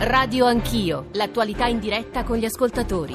Radio Anch'io, l'attualità in diretta con gli ascoltatori.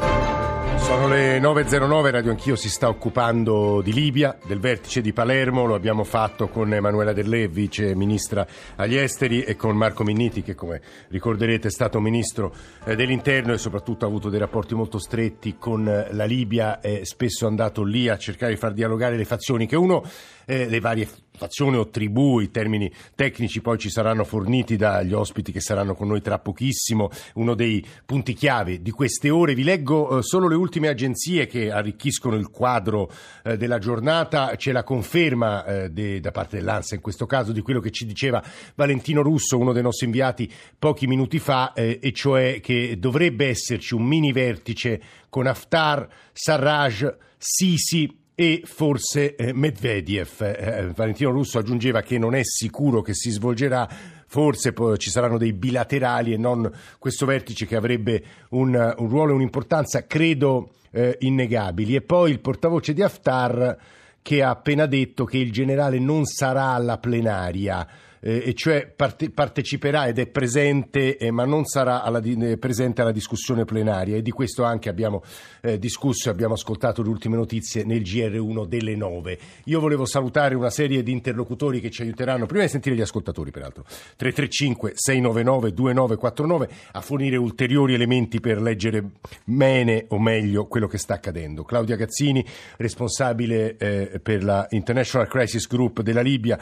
Sono le 9.09, Radio Anch'io si sta occupando di Libia, del vertice di Palermo, lo abbiamo fatto con Emanuela Dell'E, vice ministra agli esteri, e con Marco Minniti, che come ricorderete è stato ministro eh, dell'interno e soprattutto ha avuto dei rapporti molto stretti con la Libia, è spesso andato lì a cercare di far dialogare le fazioni, che uno, eh, le varie fazione o tribù, i termini tecnici poi ci saranno forniti dagli ospiti che saranno con noi tra pochissimo, uno dei punti chiave di queste ore. Vi leggo eh, solo le ultime agenzie che arricchiscono il quadro eh, della giornata, c'è la conferma eh, de, da parte dell'ANSA in questo caso di quello che ci diceva Valentino Russo, uno dei nostri inviati pochi minuti fa, e cioè che dovrebbe esserci un mini vertice con Haftar, Sarraj, Sisi, e forse eh, Medvedev. Eh, eh, Valentino Russo aggiungeva che non è sicuro che si svolgerà forse ci saranno dei bilaterali e non questo vertice che avrebbe un, un ruolo e un'importanza, credo, eh, innegabili. E poi il portavoce di Haftar che ha appena detto che il generale non sarà alla plenaria eh, e cioè parte, parteciperà ed è presente eh, ma non sarà alla, eh, presente alla discussione plenaria e di questo anche abbiamo eh, discusso e abbiamo ascoltato le ultime notizie nel GR1 delle 9. Io volevo salutare una serie di interlocutori che ci aiuteranno, prima di sentire gli ascoltatori peraltro, 335 699 2949 a fornire ulteriori elementi per leggere bene o meglio quello che sta accadendo. Claudia Gazzini, responsabile eh, per la International Crisis Group della Libia,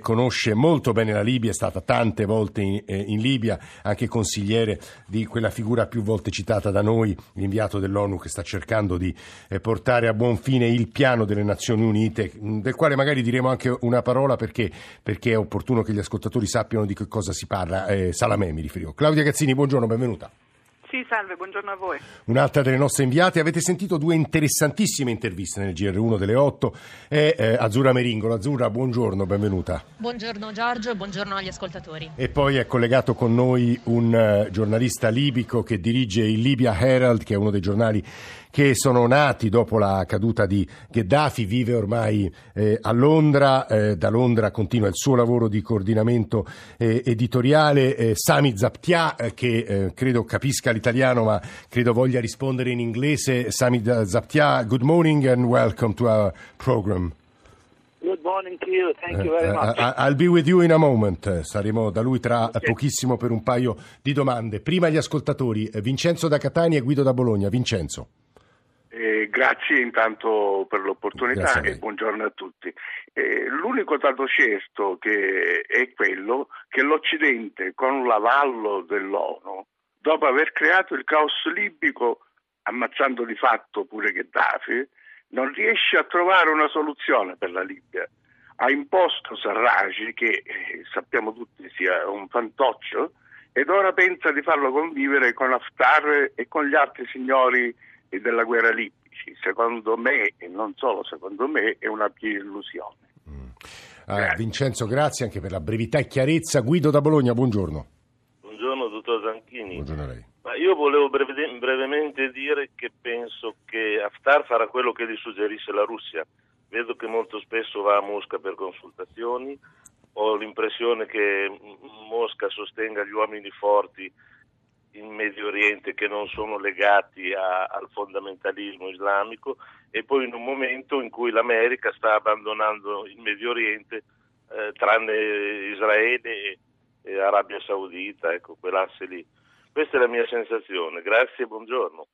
conosce molto bene la Libia, è stata tante volte in, eh, in, Libia, anche consigliere di quella figura più volte citata da noi, l'inviato dell'ONU che sta cercando di eh, portare a buon fine il piano delle Nazioni Unite, del quale magari diremo anche una parola perché, perché è opportuno che gli ascoltatori sappiano di che cosa si parla. Eh, Salamè mi riferivo. Claudia Gazzini, buongiorno, benvenuta. Sì, salve, buongiorno a voi. Un'altra delle nostre inviate, avete sentito due interessantissime interviste nel GR1 delle 8, è eh, Azzurra Meringolo. Azzurra, buongiorno, benvenuta. Buongiorno Giorgio e buongiorno agli ascoltatori. E poi è collegato con noi un uh, giornalista libico che dirige il Libya Herald, che è uno dei giornali che sono nati dopo la caduta di Gheddafi, vive ormai eh, a Londra, eh, da Londra continua il suo lavoro di coordinamento eh, editoriale. Eh, Sami Zaptia, eh, che eh, credo capisca l'italiano ma credo voglia rispondere in inglese. Sami Zaptia, good morning and welcome to our program. Good morning to you, thank you very much. Uh, I'll be with you in a moment. Saremo da lui tra okay. pochissimo per un paio di domande. Prima gli ascoltatori, Vincenzo da Catania e Guido da Bologna. Vincenzo. Eh, grazie intanto per l'opportunità e buongiorno a tutti. Eh, l'unico dato certo che è quello che l'Occidente, con l'avallo dell'ONU, dopo aver creato il caos libico, ammazzando di fatto pure Gheddafi, non riesce a trovare una soluzione per la Libia. Ha imposto Sarraj, che eh, sappiamo tutti sia un fantoccio, ed ora pensa di farlo convivere con Haftar e con gli altri signori e della guerra libici. Secondo me, e non solo secondo me, è una pia illusione. Mm. Ah, Vincenzo, grazie anche per la brevità e chiarezza. Guido da Bologna, buongiorno. Buongiorno, dottor Zanchini. Buongiorno a lei. Ma io volevo breve, brevemente dire che penso che Haftar farà quello che gli suggerisce la Russia. Vedo che molto spesso va a Mosca per consultazioni, ho l'impressione che Mosca sostenga gli uomini forti in Medio Oriente che non sono legati a, al fondamentalismo islamico e poi in un momento in cui l'America sta abbandonando il Medio Oriente eh, tranne Israele e, e, Arabia Saudita, ecco quell'asse lì. Questa è la mia sensazione. Grazie e buongiorno.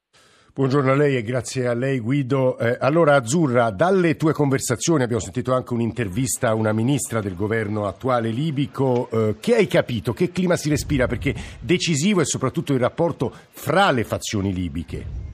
Buongiorno a lei e grazie a lei Guido. Eh, allora Azzurra, dalle tue conversazioni abbiamo sentito anche un'intervista a una ministra del governo attuale libico. Eh, che hai capito? Che clima si respira? Perché decisivo è soprattutto il rapporto fra le fazioni libiche.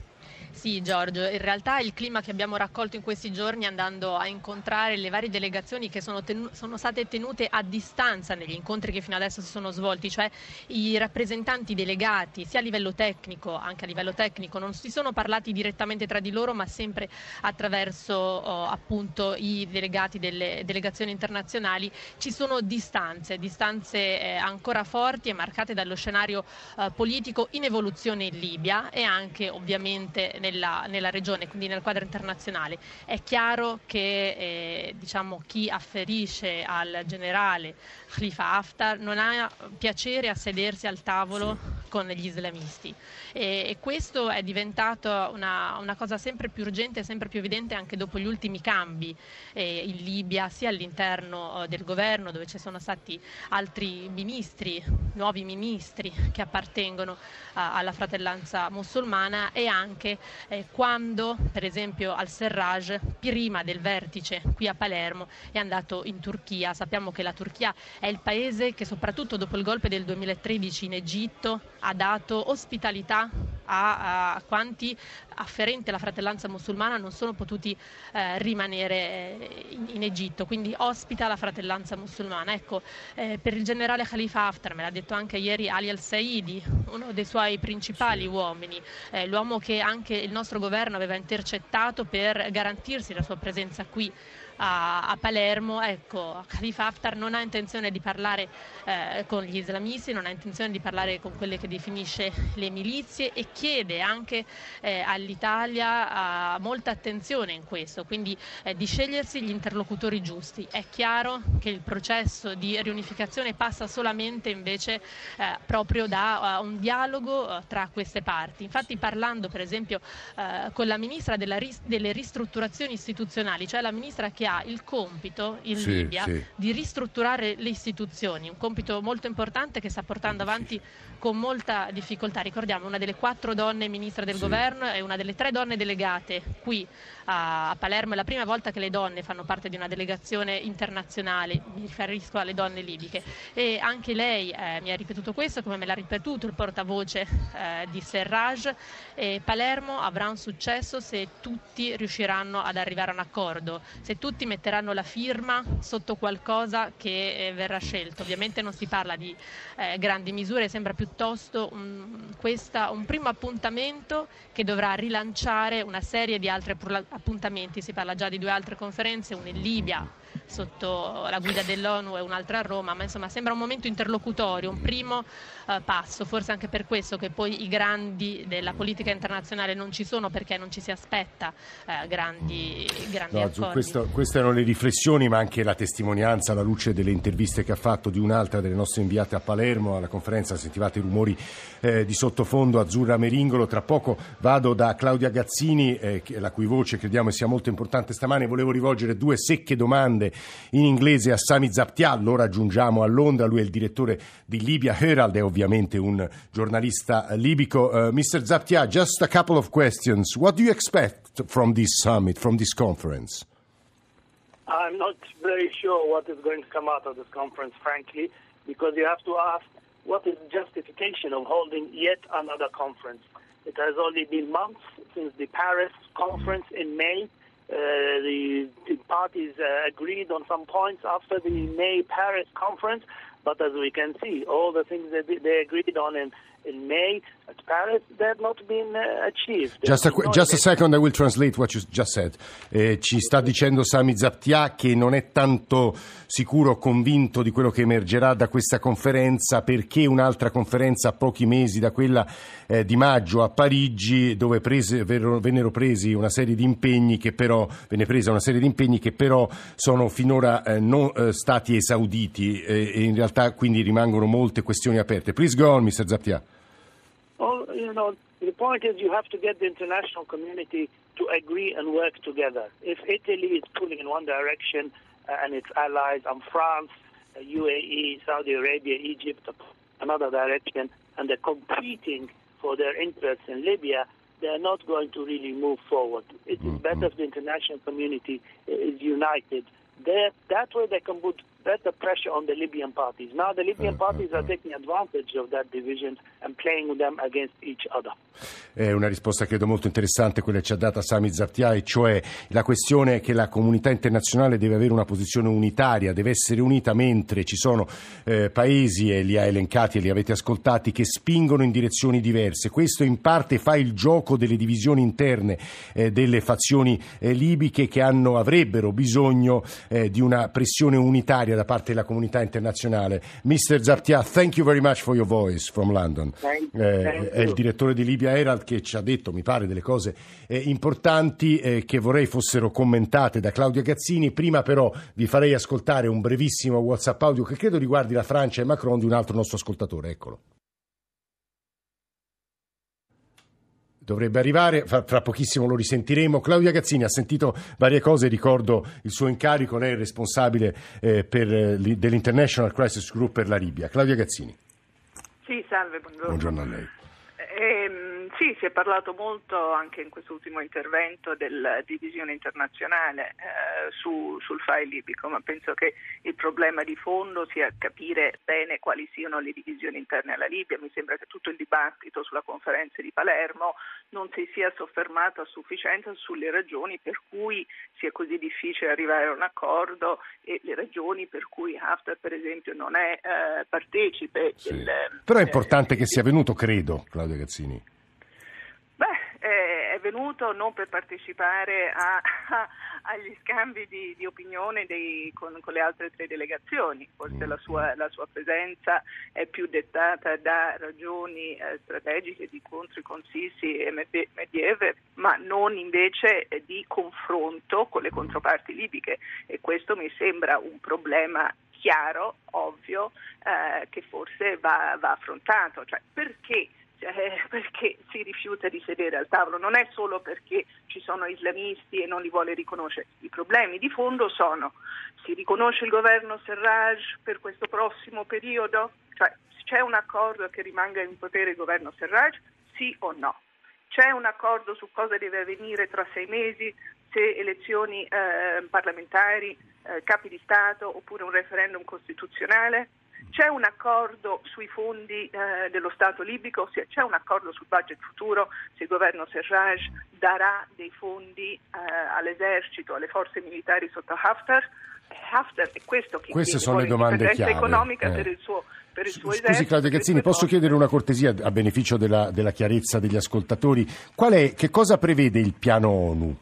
Sì, Giorgio, in realtà il clima che abbiamo raccolto in questi giorni andando a incontrare le varie delegazioni che sono, tenu- sono, state tenute a distanza negli incontri che fino adesso si sono svolti, cioè i rappresentanti delegati sia a livello tecnico, anche a livello tecnico, non si sono parlati direttamente tra di loro ma sempre attraverso oh, appunto i delegati delle delegazioni internazionali, ci sono distanze, distanze eh, ancora forti e marcate dallo scenario eh, politico in evoluzione in Libia e anche ovviamente nel nella, nella, regione, quindi nel quadro internazionale. È chiaro che eh, diciamo, chi afferisce al generale Khalifa Haftar non ha piacere a sedersi al tavolo. Sì con gli islamisti. E, e questo è diventato una, una, cosa sempre più urgente e sempre più evidente anche dopo gli ultimi cambi eh, in Libia, sia all'interno eh, del governo dove ci sono stati altri ministri, nuovi ministri che appartengono alla fratellanza musulmana e anche eh, quando per esempio al-Serraj prima del vertice qui a Palermo è andato in Turchia. Sappiamo che la Turchia è il paese che soprattutto dopo il golpe del 2013 in Egitto ha dato ospitalità a, a quanti afferenti alla fratellanza musulmana non sono potuti eh, rimanere eh, in, in, Egitto, quindi ospita la fratellanza musulmana. Ecco, eh, per il generale Khalifa Haftar, me l'ha detto anche ieri Ali al-Saidi, uno dei suoi principali uomini, eh, l'uomo che anche il nostro governo aveva intercettato per garantirsi la sua presenza qui a, a Palermo, ecco, Khalifa Haftar non ha intenzione di parlare eh, con gli islamisti, non ha intenzione di parlare con quelle che definisce le milizie e chiede anche eh, all'Italia uh, molta attenzione in questo, quindi eh, di scegliersi gli interlocutori giusti. È chiaro che il processo di riunificazione passa solamente invece eh, proprio da uh, un dialogo uh, tra queste parti. Infatti parlando per esempio con la ministra ris- delle ristrutturazioni istituzionali, cioè la ministra che ha il compito in sì, Libia sì. di ristrutturare le istituzioni, un compito molto importante che sta portando avanti con molta difficoltà. Ricordiamo una delle quattro donne ministra del governo e una delle tre donne delegate qui a, a, Palermo. È la prima volta che le donne fanno parte di una delegazione internazionale, mi riferisco alle donne libiche. E anche lei eh, mi ha ripetuto questo, come me l'ha ripetuto il portavoce eh, di Serraj. Palermo avrà un successo se tutti riusciranno ad arrivare a un accordo, se tutti metteranno la firma sotto qualcosa che eh, verrà scelto. Ovviamente non si parla di eh, grandi misure, sembra piuttosto un, questa, un primo appuntamento che dovrà rilanciare una serie di altri appuntamenti. Si parla già di due altre conferenze, una in Libia sotto la guida dell'ONU e un'altra a Roma, ma insomma sembra un momento interlocutorio, un primo eh, passo, forse anche per questo che poi i grandi della politica internazionale non ci sono perché non ci si aspetta eh, grandi, grandi no, accordi. Questo, queste erano le riflessioni ma anche la testimonianza alla luce delle interviste che ha fatto di un'altra delle nostre inviate a Palermo alla conferenza, sentivate i rumori eh, di sottofondo Azzurra Meringolo, tra poco vado da Claudia Gazzini, eh, la cui voce crediamo sia molto importante stamane, volevo rivolgere due secche domande in inglese a Sami Zaptial, lo raggiungiamo a Londra, lui è il direttore di Libya Herald, è ovviamente un giornalista libico. Uh, Mr. Zaptial, just a couple of questions. What do you expect from this summit, from this conference? I'm not very sure what is going to come out of this conference, frankly, because you have to ask what is the justification of holding yet another conference. It has only been months since the Paris conference in May. Uh, the, parties uh, agreed on some points after the May Paris conference, but as we can see, all the things that they agreed on in in May at Paris, they have not been uh, achieved. Just a, just a, second, I will translate what you just said. Eh, ci sta dicendo Sami Zaptia che non è tanto sicuro o convinto di quello che emergerà da questa conferenza perché un'altra conferenza a pochi mesi da quella eh, di maggio a Parigi dove prese, vennero presi una serie di impegni che però, venne presa una serie di impegni che però sono finora eh, non eh, stati esauditi eh, e in realtà quindi rimangono molte questioni aperte. Please go on, Mr. Zaptia. Well, you know, the point is you have to get the international community to agree and work together. If Italy is pulling in one direction uh, and its allies, and France, uh, UAE, Saudi Arabia, Egypt, another direction, and they're competing for their interests in Libya, they're not going to really move forward. It is mm-hmm. better if the international community is united. They're, that way they can put better pressure on the Libyan parties. Now the Libyan mm, parties are mm, mm. taking advantage of that division and playing them against each other. È una risposta credo molto interessante quella che ci ha data Sami Zartia, e cioè la questione è che la comunità internazionale deve avere una posizione unitaria, deve essere unita mentre ci sono eh, paesi, e li ha elencati e li avete ascoltati, che spingono in direzioni diverse. Questo in parte fa il gioco delle divisioni interne eh, delle fazioni eh, libiche che hanno, avrebbero bisogno eh, di una pressione unitaria da parte della comunità internazionale. Mr. Zartia, thank you very much for your voice from London. Thank, eh, thank è il direttore di Libya Herald che ci ha detto, mi pare, delle cose eh, importanti eh, che vorrei fossero commentate da Claudia Gazzini. Prima però vi farei ascoltare un brevissimo WhatsApp audio che credo riguardi la Francia e Macron di un altro nostro ascoltatore. Eccolo. Dovrebbe arrivare, fra, fra, pochissimo lo risentiremo. Claudia Gazzini ha sentito varie cose, ricordo il suo incarico, lei è responsabile eh, per, dell'International Crisis Group per la Libia. Claudia Gazzini. Sì, salve, buongiorno. Buongiorno a lei. Eh, sì, si è parlato molto anche in questo ultimo intervento della divisione internazionale eh, su, sul file libico, ma penso che il problema di fondo sia capire bene quali siano le divisioni interne alla Libia. Mi sembra che tutto il dibattito sulla conferenza di Palermo non si sia soffermato a sufficienza sulle ragioni per cui sia così difficile arrivare a un accordo e le ragioni per cui Haftar, per esempio, non è eh, partecipe. Sì. Del, Però è importante che sia venuto, credo, Claudia Gazzini. Beh, è venuto non per partecipare a, a, agli scambi di, di opinione dei, con, con, le altre tre delegazioni, forse la sua, la sua presenza è più dettata da ragioni eh, strategiche di incontri con Sisi e Medvedev, ma non invece di confronto con le controparti libiche e questo mi sembra un problema chiaro, ovvio, eh, che forse va, va affrontato. Cioè, perché? Eh, perché si rifiuta di sedere al tavolo, non è solo perché ci sono islamisti e non li vuole riconoscere. I problemi di fondo sono si riconosce il governo Serraj per questo prossimo periodo? Cioè c'è un accordo che rimanga in potere il governo Serraj? Sì o no? C'è un accordo su cosa deve avvenire tra sei mesi, se elezioni eh, parlamentari, eh, capi di Stato oppure un referendum costituzionale? C'è un accordo sui fondi eh, dello Stato libico, ossia c'è un accordo sul budget futuro, se il governo Serraj darà dei fondi eh, all'esercito, alle forze militari sotto Haftar. Haftar è questo che Queste sono le domande chiave. economica eh. per il suo per il suo Scusi esercito, Claudia Gazzini, posso chiedere una cortesia a beneficio della, della chiarezza degli ascoltatori? È, che cosa prevede il piano ONU?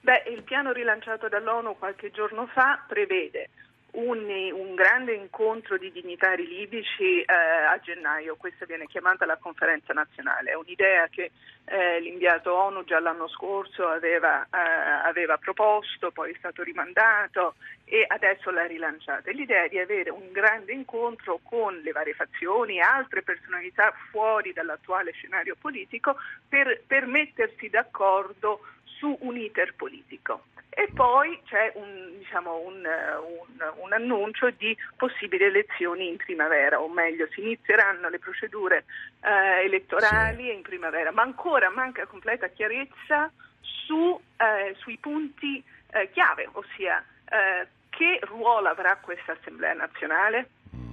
Beh, il piano rilanciato dall'ONU qualche giorno fa prevede un, un, grande incontro di dignitari libici eh, a gennaio, questa viene chiamata la conferenza nazionale, è un'idea che eh, l'inviato ONU già l'anno scorso aveva, eh, aveva, proposto, poi è stato rimandato e adesso l'ha rilanciata. L'idea è di avere un grande incontro con le varie fazioni e altre personalità fuori dall'attuale scenario politico per, per mettersi d'accordo su un iter politico. E poi c'è un, diciamo, un, un, un, annuncio di possibili elezioni in primavera, o meglio, si inizieranno le procedure eh, elettorali sì. in primavera, ma ancora manca completa chiarezza su, eh, sui punti eh, chiave, ossia eh, che ruolo avrà questa Assemblea nazionale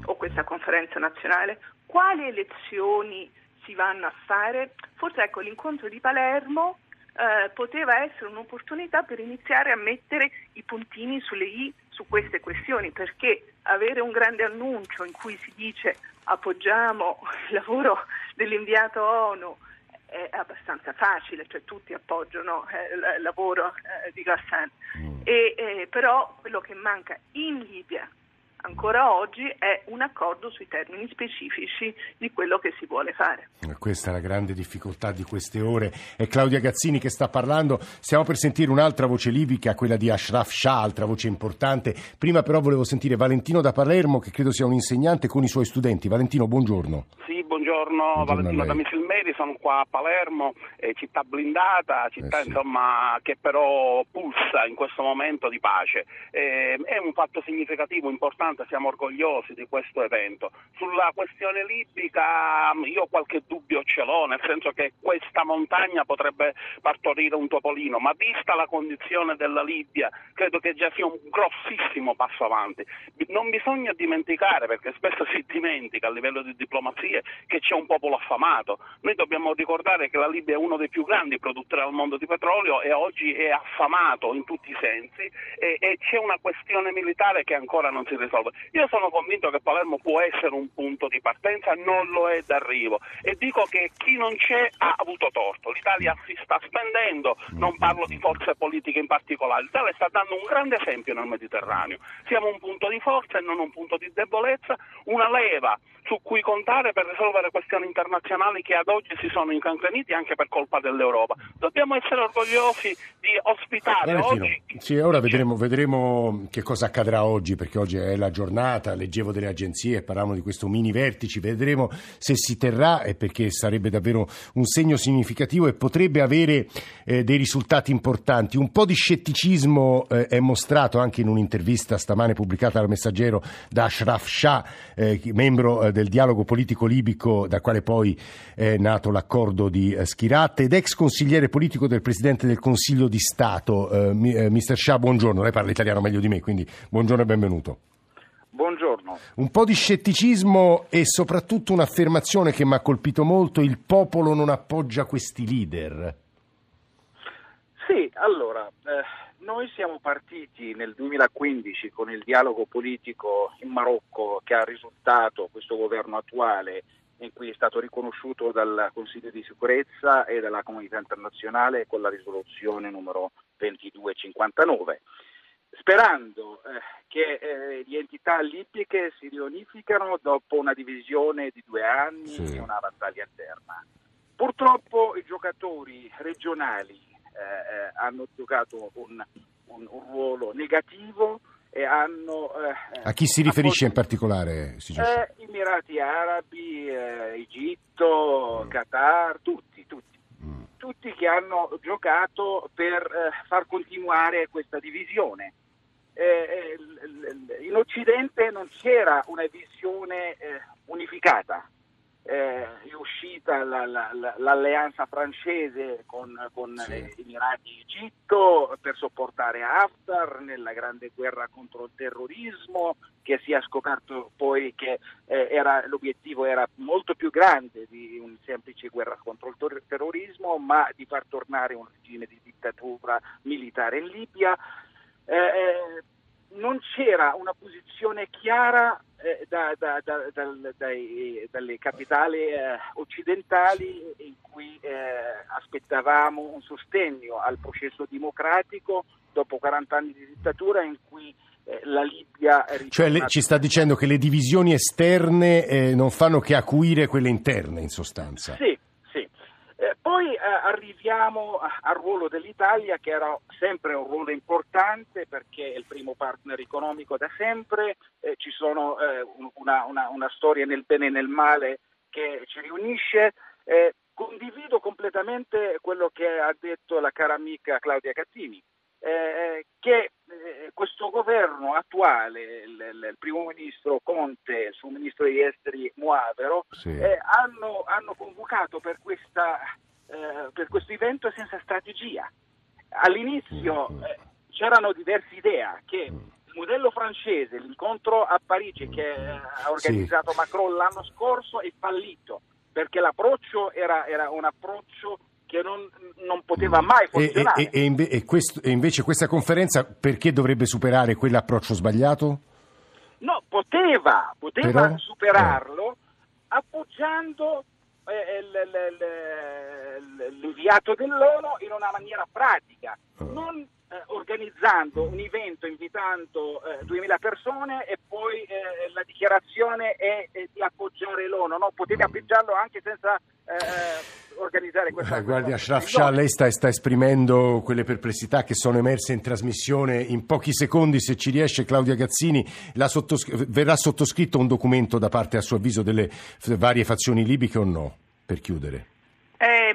o questa conferenza nazionale, quali elezioni si vanno a fare. Forse ecco l'incontro di Palermo eh, poteva essere un'opportunità per iniziare a mettere i puntini sulle i su queste questioni, perché avere un grande annuncio in cui si dice appoggiamo il lavoro dell'inviato ONU è abbastanza facile, cioè tutti appoggiano eh, il lavoro eh, di Ghassan, mm. e, eh, però quello che manca in Libia ancora oggi è un accordo sui termini specifici di quello che si vuole fare. Questa è la grande difficoltà di queste ore. È Claudia Gazzini che sta parlando. Stiamo per sentire un'altra voce libica, quella di Ashraf Shah, altra voce importante. Prima però volevo sentire Valentino da Palermo, che credo sia un insegnante con i suoi studenti. Valentino, buongiorno. Sì, buongiorno, buongiorno Valentino da Misilmeri, sono qua a Palermo, eh, città blindata, città eh sì. insomma, che però pulsa in questo momento di pace. Eh, è un fatto significativo, importante importante, siamo orgogliosi di questo evento. Sulla questione libica io qualche dubbio ce l'ho, nel senso che questa montagna potrebbe partorire un topolino, ma vista la condizione della Libia, credo che già sia un grossissimo passo avanti. Non bisogna dimenticare, perché spesso si dimentica a livello di diplomazia, che c'è un popolo affamato. Noi dobbiamo ricordare che la Libia è uno dei più grandi produttori al mondo di petrolio e oggi è affamato in tutti i sensi e, e c'è una questione militare che ancora non si risolve. Io sono convinto che Palermo può essere un punto di partenza, non lo è d'arrivo e dico che chi non c'è ha avuto torto. L'Italia si sta spendendo, non parlo di forze politiche in particolare, l'Italia sta dando un grande esempio nel Mediterraneo. Siamo un punto di forza e non un punto di debolezza, una leva su cui contare per risolvere questioni internazionali che ad oggi si sono incancreniti anche per colpa dell'Europa. Dobbiamo essere orgogliosi di ospitare Valentino, oggi... Sì, ora vedremo, vedremo, che cosa accadrà oggi, perché oggi è la giornata, leggevo delle agenzie, parlavamo di questo mini vertici, vedremo se si terrà e perché sarebbe davvero un segno significativo e potrebbe avere eh, dei risultati importanti. Un po' di scetticismo eh, è mostrato anche in un'intervista stamane pubblicata dal Messaggero da Ashraf Shah, eh, membro eh, del dialogo politico libico, da quale poi è nato l'accordo di eh, Schiratte, ed ex consigliere politico del Presidente del Consiglio di Stato. Eh, Mr. Shah, buongiorno, lei parla italiano meglio di me, quindi buongiorno e benvenuto. Buongiorno. Un po' di scetticismo e soprattutto un'affermazione che mi ha colpito molto, il popolo non appoggia questi leader. Sì, allora, eh, noi siamo partiti nel 2015 con il dialogo politico in Marocco che ha risultato questo governo attuale in cui è stato riconosciuto dal Consiglio di sicurezza e dalla comunità internazionale con la risoluzione numero 2259, sperando eh, che eh, le entità libiche si riunificano dopo una divisione di due anni sì. e una battaglia interna. Purtroppo i giocatori regionali eh, eh, hanno giocato un, un, un, ruolo negativo e hanno... Eh, A chi si riferisce in particolare? Eh, Emirati Arabi, eh, Egitto, mm. Qatar, tutti, tutti. Mm. Tutti che hanno giocato per far continuare questa divisione. in Occidente non c'era una visione unificata eh, è uscita la, la, la, l'alleanza francese con, con sì. Emirati e Egitto per sopportare Haftar nella grande guerra contro il terrorismo, che si è scoperto poi che eh, era, l'obiettivo era molto più grande di una semplice guerra contro il ter- terrorismo, ma di far tornare un regime di dittatura militare in Libia. Eh, eh non c'era una posizione chiara eh, da, da, da, dai, dalle capitali eh, occidentali in cui eh, aspettavamo un sostegno al processo democratico dopo 40 anni di dittatura in cui eh, la Libia. Cioè le, ci sta dicendo che le divisioni esterne eh, non fanno che acuire quelle interne in sostanza. Sì, arriviamo al ruolo dell'Italia che era sempre un ruolo importante perché è il primo partner economico da sempre, eh, ci sono eh, una, una, una, storia nel bene e nel male che ci riunisce. Eh, condivido completamente quello che ha detto la cara amica Claudia Cattini, eh, che eh, questo governo attuale, il, il, primo ministro Conte, il suo ministro degli esteri Muavero, sì. hanno, hanno convocato per questa eh, per questo evento senza strategia. All'inizio mm. eh, c'erano diverse idee che mm. il modello francese, l'incontro a Parigi che eh, ha organizzato sì. Macron l'anno scorso è fallito perché l'approccio era, era un approccio che non, non poteva mm. mai funzionare. E, e, e, inve- questo, e, invece questa conferenza perché dovrebbe superare quell'approccio sbagliato? No, poteva, poteva Però, superarlo eh. appoggiando eh, l'inviato dell'ONU in una maniera pratica, ah. non eh, organizzando un evento invitando eh, 2000 persone e poi eh, la dichiarazione è, è, di appoggiare l'ONU, no? potevi appoggiarlo anche senza eh, organizzare questa cosa. Guardi Ashraf Shah, lei sta, sta, esprimendo quelle perplessità che sono emerse in trasmissione in pochi secondi, se ci riesce Claudia Gazzini, sottoscr- verrà sottoscritto un documento da parte a suo avviso delle varie fazioni libiche o no, per chiudere?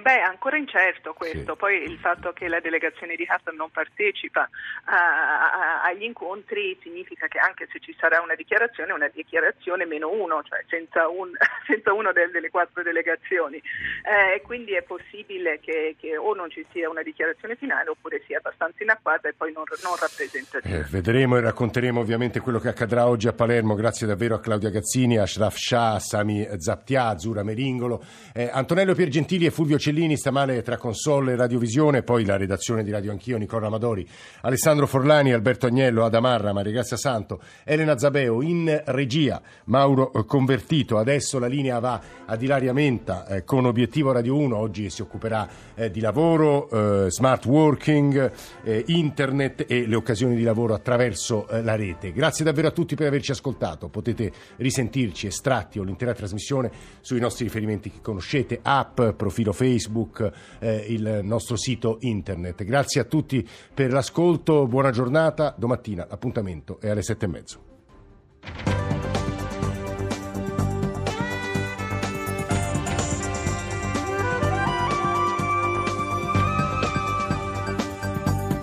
Eh, beh, ancora incerto questo, sì. poi il fatto che la delegazione di Hassan non partecipa a, a, agli incontri significa che anche se ci sarà una dichiarazione, una dichiarazione meno uno, cioè senza, un, senza una del, delle quattro delegazioni. Eh, quindi è possibile che, che, o non ci sia una dichiarazione finale oppure sia abbastanza inacquata e poi non, non rappresentativa. Eh, vedremo e racconteremo ovviamente quello che accadrà oggi a Palermo. Grazie davvero a Claudia Gazzini, a Ashraf Shah, a Sami Zaptia, a Zura Meringolo, eh, Antonello Piergentili e Fulvio Cellini Marcellini, stamane tra console e radiovisione, poi la redazione di Radio Anch'io, Nicola Amadori, Alessandro Forlani, Alberto Agnello, Adamarra, Maria Grazia Santo, Elena Zabeo, in regia Mauro Convertito. Adesso la linea va ad Ilaria Menta eh, con Obiettivo Radio 1, oggi si occuperà eh, di lavoro, eh, smart working, eh, internet e le occasioni di lavoro attraverso eh, la rete. Grazie davvero a tutti per averci ascoltato, potete risentirci estratti o l'intera trasmissione sui nostri riferimenti che conoscete, app, profilo Facebook, eh, il nostro sito internet. Grazie a tutti per l'ascolto, buona giornata, domattina l'appuntamento è alle sette e mezzo.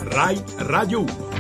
RAI Radio 1